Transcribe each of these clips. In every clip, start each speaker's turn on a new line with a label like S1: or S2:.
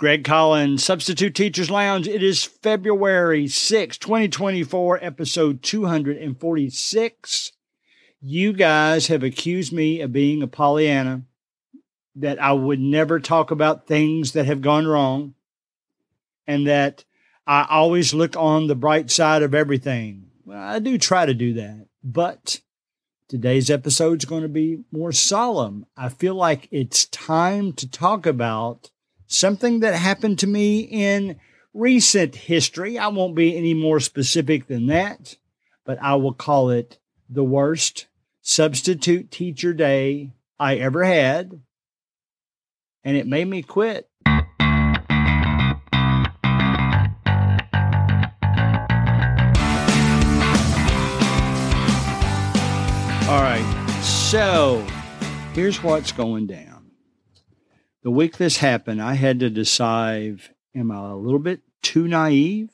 S1: Greg Collins, Substitute Teachers Lounge. It is February 6, 2024, episode 246. You guys have accused me of being a Pollyanna, that I would never talk about things that have gone wrong, and that I always look on the bright side of everything. Well, I do try to do that, but today's episode is going to be more solemn. I feel like it's time to talk about something that happened to me in recent history. I won't be any more specific than that, but I will call it the worst substitute teacher day I ever had. And it made me quit. All right, so here's what's going down the week this happened, I had to decide am I a little bit too naive?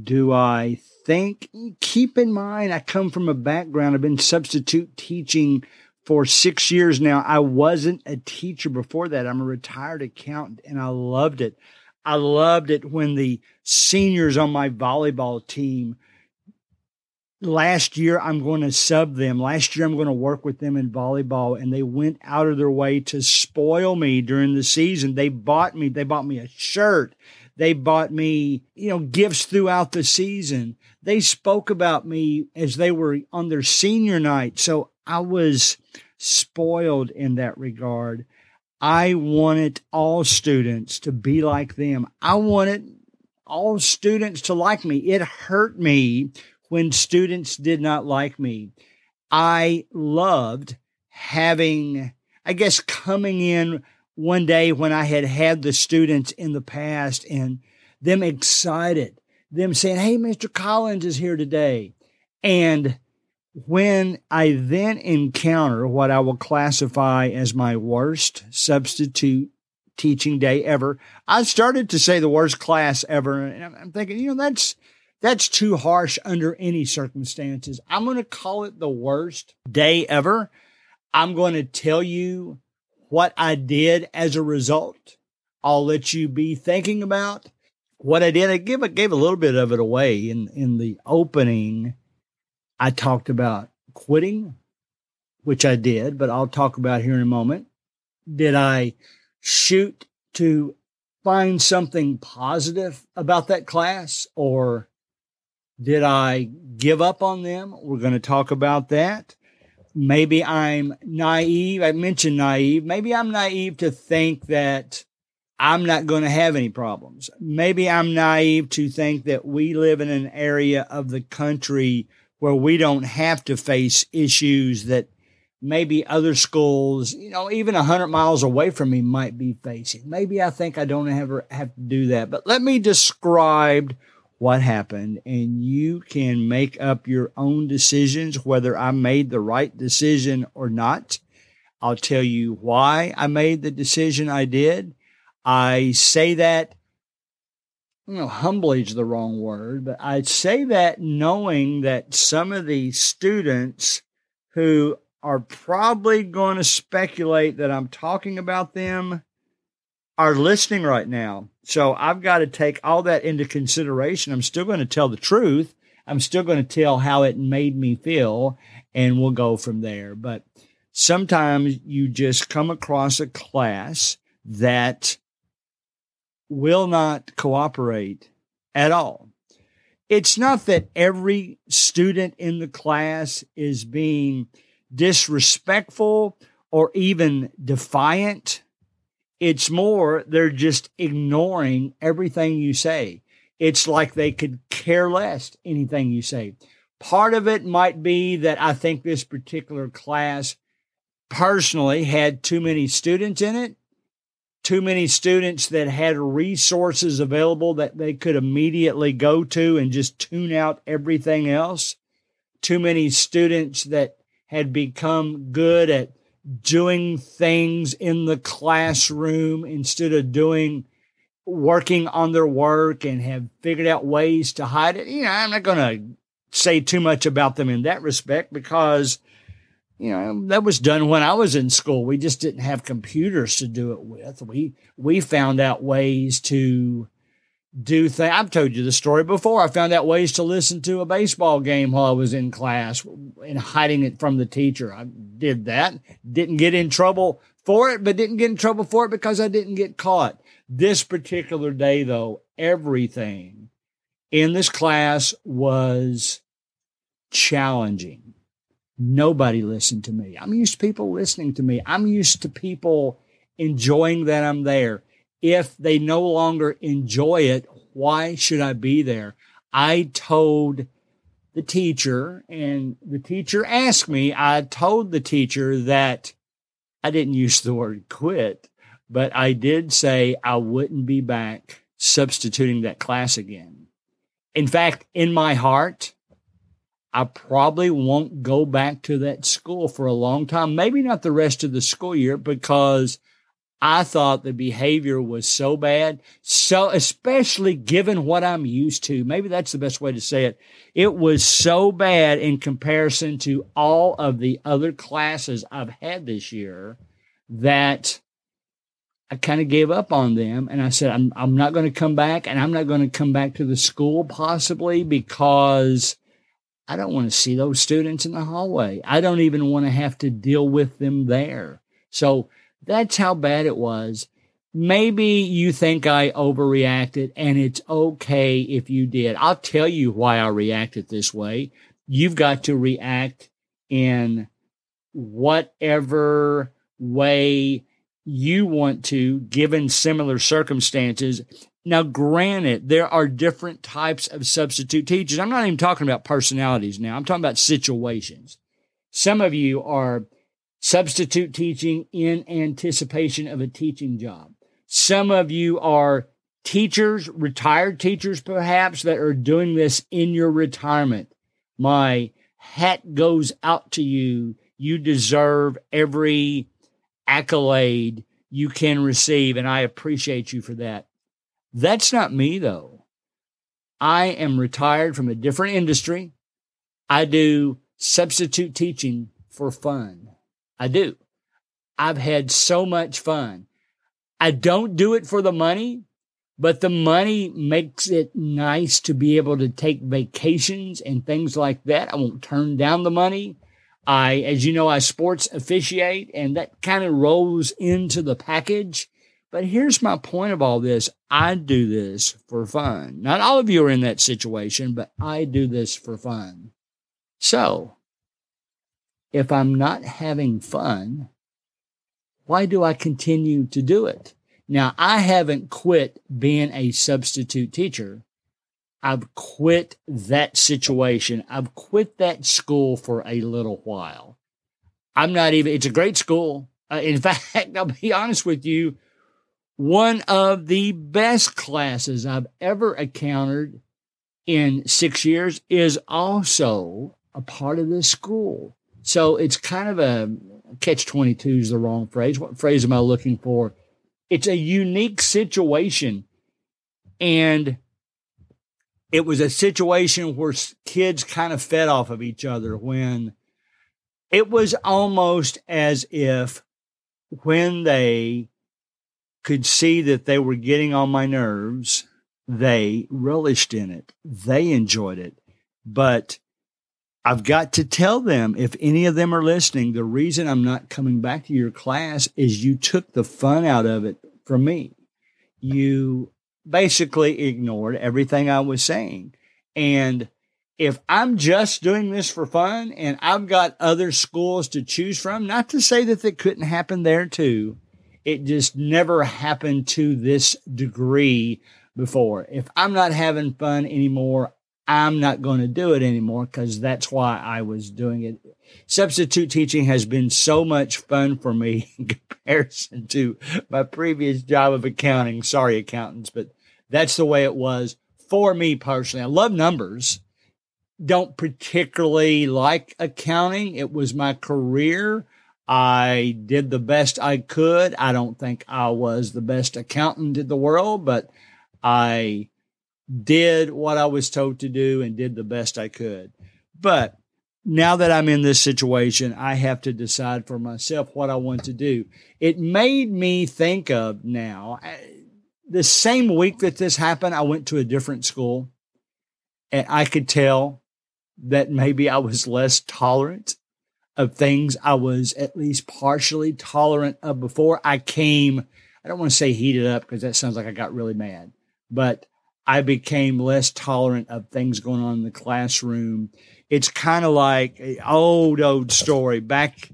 S1: Do I think, keep in mind, I come from a background, I've been substitute teaching for six years now. I wasn't a teacher before that. I'm a retired accountant and I loved it. I loved it when the seniors on my volleyball team last year I'm going to sub them. Last year I'm going to work with them in volleyball and they went out of their way to spoil me during the season. They bought me, they bought me a shirt. They bought me, you know, gifts throughout the season. They spoke about me as they were on their senior night. So I was spoiled in that regard. I wanted all students to be like them. I wanted all students to like me. It hurt me when students did not like me. I loved having, I guess, coming in one day when I had had the students in the past and them excited, them saying, Hey, Mr. Collins is here today. And when I then encounter what I will classify as my worst substitute teaching day ever, I started to say the worst class ever. And I'm thinking, you know, that's, that's too harsh under any circumstances. I'm going to call it the worst day ever. I'm going to tell you what I did as a result. I'll let you be thinking about what I did. I give, gave a little bit of it away in, in the opening. I talked about quitting, which I did, but I'll talk about here in a moment. Did I shoot to find something positive about that class or did I give up on them? We're going to talk about that. Maybe I'm naive. I mentioned naive. Maybe I'm naive to think that I'm not going to have any problems. Maybe I'm naive to think that we live in an area of the country where we don't have to face issues that maybe other schools, you know, even 100 miles away from me might be facing. Maybe I think I don't ever have to do that. But let me describe what happened and you can make up your own decisions whether I made the right decision or not. I'll tell you why I made the decision I did. I say that, you know, humbly is the wrong word, but I say that knowing that some of the students who are probably going to speculate that I'm talking about them are listening right now. So I've got to take all that into consideration. I'm still going to tell the truth. I'm still going to tell how it made me feel, and we'll go from there. But sometimes you just come across a class that will not cooperate at all. It's not that every student in the class is being disrespectful or even defiant it's more, they're just ignoring everything you say. It's like they could care less anything you say. Part of it might be that I think this particular class personally had too many students in it, too many students that had resources available that they could immediately go to and just tune out everything else, too many students that had become good at doing things in the classroom instead of doing working on their work and have figured out ways to hide it. You know, I'm not going to say too much about them in that respect because you know, that was done when I was in school. We just didn't have computers to do it with. We we found out ways to do things. I've told you the story before. I found out ways to listen to a baseball game while I was in class and hiding it from the teacher. I did that. Didn't get in trouble for it, but didn't get in trouble for it because I didn't get caught. This particular day, though, everything in this class was challenging. Nobody listened to me. I'm used to people listening to me. I'm used to people enjoying that I'm there if they no longer enjoy it, why should I be there? I told the teacher, and the teacher asked me, I told the teacher that I didn't use the word quit, but I did say I wouldn't be back substituting that class again. In fact, in my heart, I probably won't go back to that school for a long time, maybe not the rest of the school year because I thought the behavior was so bad. So, especially given what I'm used to, maybe that's the best way to say it. It was so bad in comparison to all of the other classes I've had this year that I kind of gave up on them. And I said, I'm, I'm not going to come back and I'm not going to come back to the school possibly because I don't want to see those students in the hallway. I don't even want to have to deal with them there. So, that's how bad it was. Maybe you think I overreacted and it's okay if you did. I'll tell you why I reacted this way. You've got to react in whatever way you want to, given similar circumstances. Now, granted, there are different types of substitute teachers. I'm not even talking about personalities now. I'm talking about situations. Some of you are substitute teaching in anticipation of a teaching job. Some of you are teachers, retired teachers perhaps, that are doing this in your retirement. My hat goes out to you. You deserve every accolade you can receive, and I appreciate you for that. That's not me, though. I am retired from a different industry. I do substitute teaching for fun. I do. I've had so much fun. I don't do it for the money, but the money makes it nice to be able to take vacations and things like that. I won't turn down the money. I, as you know, I sports officiate and that kind of rolls into the package. But here's my point of all this. I do this for fun. Not all of you are in that situation, but I do this for fun. So if I'm not having fun, why do I continue to do it? Now, I haven't quit being a substitute teacher. I've quit that situation. I've quit that school for a little while. I'm not even, it's a great school. Uh, in fact, I'll be honest with you, one of the best classes I've ever encountered in six years is also a part of this school. So it's kind of a catch 22 is the wrong phrase. What phrase am I looking for? It's a unique situation. And it was a situation where kids kind of fed off of each other when it was almost as if when they could see that they were getting on my nerves, they relished in it. They enjoyed it. But I've got to tell them, if any of them are listening, the reason I'm not coming back to your class is you took the fun out of it from me. You basically ignored everything I was saying. And if I'm just doing this for fun and I've got other schools to choose from, not to say that it couldn't happen there too, it just never happened to this degree before. If I'm not having fun anymore, I'm not going to do it anymore because that's why I was doing it. Substitute teaching has been so much fun for me in comparison to my previous job of accounting. Sorry, accountants, but that's the way it was for me personally. I love numbers. Don't particularly like accounting. It was my career. I did the best I could. I don't think I was the best accountant in the world, but I did what I was told to do and did the best I could. But now that I'm in this situation, I have to decide for myself what I want to do. It made me think of now the same week that this happened, I went to a different school and I could tell that maybe I was less tolerant of things I was at least partially tolerant of before I came. I don't want to say heated up because that sounds like I got really mad, but I became less tolerant of things going on in the classroom. It's kind of like an old, old story back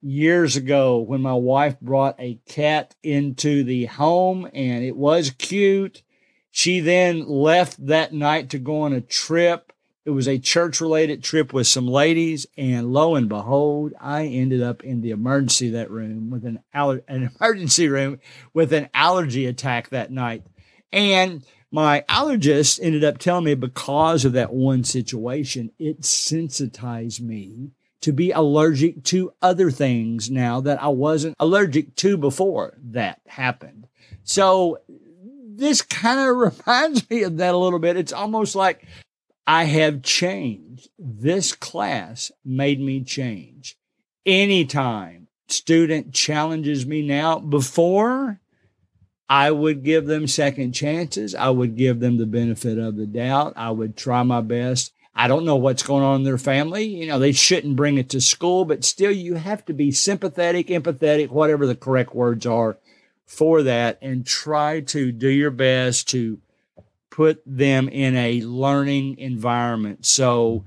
S1: years ago when my wife brought a cat into the home and it was cute. She then left that night to go on a trip. It was a church related trip with some ladies. And lo and behold, I ended up in the emergency that room with an, aller- an emergency room with an allergy attack that night. And my allergist ended up telling me because of that one situation, it sensitized me to be allergic to other things now that I wasn't allergic to before that happened. So this kind of reminds me of that a little bit. It's almost like I have changed. This class made me change. Anytime student challenges me now, before I would give them second chances. I would give them the benefit of the doubt. I would try my best. I don't know what's going on in their family. You know, they shouldn't bring it to school, but still you have to be sympathetic, empathetic, whatever the correct words are for that and try to do your best to put them in a learning environment. So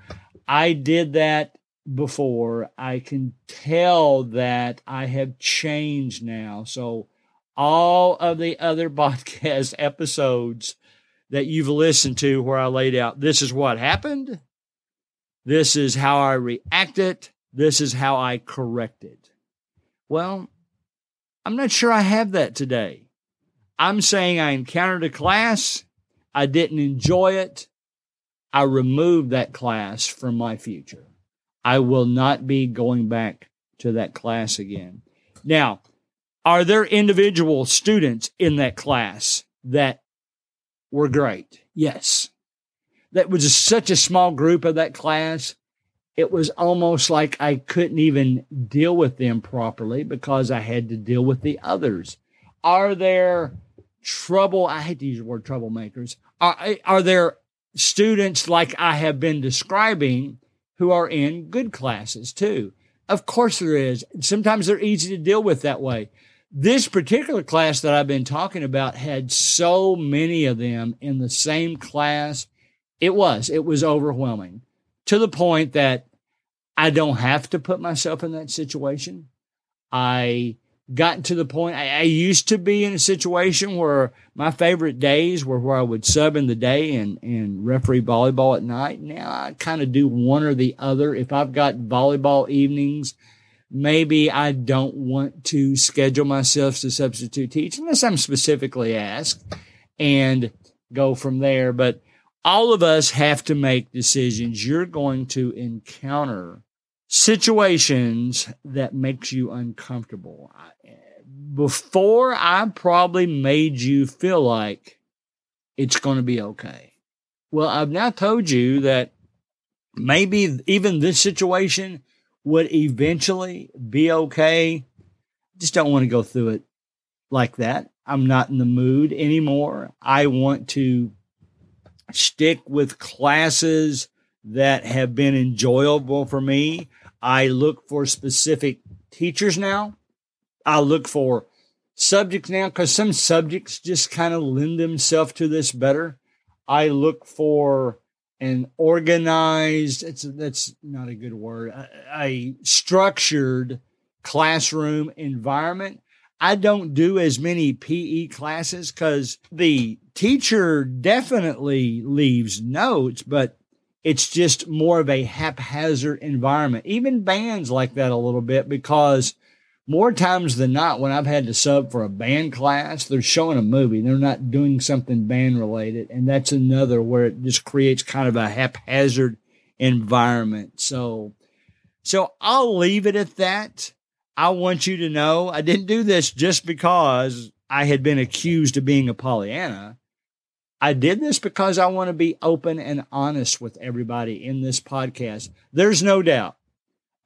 S1: I did that before. I can tell that I have changed now. So all of the other podcast episodes that you've listened to where I laid out this is what happened, this is how I reacted, this is how I corrected. Well, I'm not sure I have that today. I'm saying I encountered a class, I didn't enjoy it, I removed that class from my future. I will not be going back to that class again. Now, are there individual students in that class that were great. Yes. That was such a small group of that class. It was almost like I couldn't even deal with them properly because I had to deal with the others. Are there trouble? I hate to use the word troublemakers. Are, are there students like I have been describing who are in good classes too? Of course there is. Sometimes they're easy to deal with that way. This particular class that I've been talking about had so many of them in the same class. It was, it was overwhelming to the point that I don't have to put myself in that situation. I got to the point I, I, used to be in a situation where my favorite days were where I would sub in the day and, and referee volleyball at night. Now I kind of do one or the other. If I've got volleyball evenings, maybe I don't want to schedule myself to substitute teach unless I'm specifically asked and go from there. But all of us have to make decisions. You're going to encounter situations that makes you uncomfortable. Before I probably made you feel like it's going to be okay. Well, I've now told you that maybe even this situation would eventually be okay. Just don't want to go through it like that. I'm not in the mood anymore. I want to stick with classes that have been enjoyable for me. I look for specific teachers now. I look for subjects now because some subjects just kind of lend themselves to this better. I look for an organized. It's that's not a good word. A, structured classroom environment. I don't do as many pe classes because the teacher definitely leaves notes but it's just more of a haphazard environment. Even bands like that a little bit because more times than not, when I've had to sub for a band class, they're showing a movie. They're not doing something band related. And that's another where it just creates kind of a haphazard environment. So, so I'll leave it at that. I want you to know I didn't do this just because I had been accused of being a Pollyanna. I did this because I want to be open and honest with everybody in this podcast. There's no doubt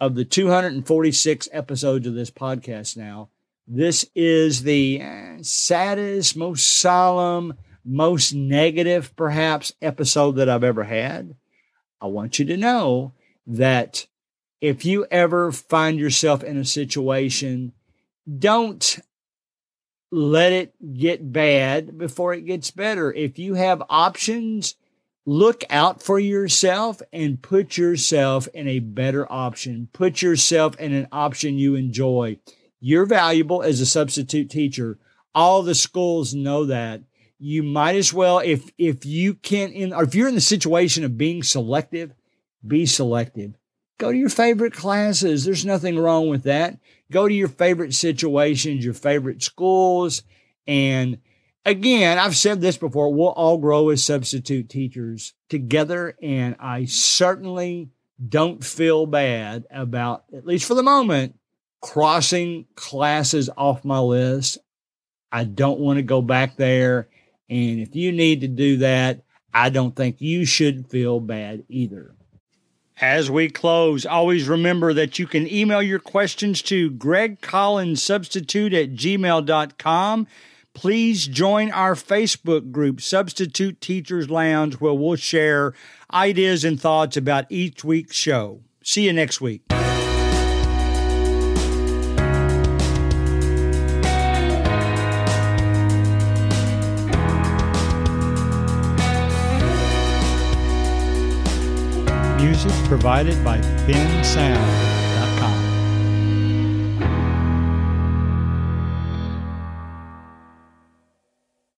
S1: of the 246 episodes of this podcast now, this is the eh, saddest, most solemn, most negative, perhaps, episode that I've ever had. I want you to know that if you ever find yourself in a situation, don't let it get bad before it gets better. If you have options, look out for yourself and put yourself in a better option. Put yourself in an option you enjoy. You're valuable as a substitute teacher. All the schools know that. You might as well, if if you can in or if you're in the situation of being selective, be selective. Go to your favorite classes. There's nothing wrong with that. Go to your favorite situations, your favorite schools. And again, I've said this before, we'll all grow as substitute teachers together. And I certainly don't feel bad about, at least for the moment, crossing classes off my list. I don't want to go back there. And if you need to do that, I don't think you should feel bad either. As we close, always remember that you can email your questions to Greg Collins Substitute at gmail.com. Please join our Facebook group, Substitute Teachers Lounge, where we'll share ideas and thoughts about each week's show. See you next week. Music provided by Bensound.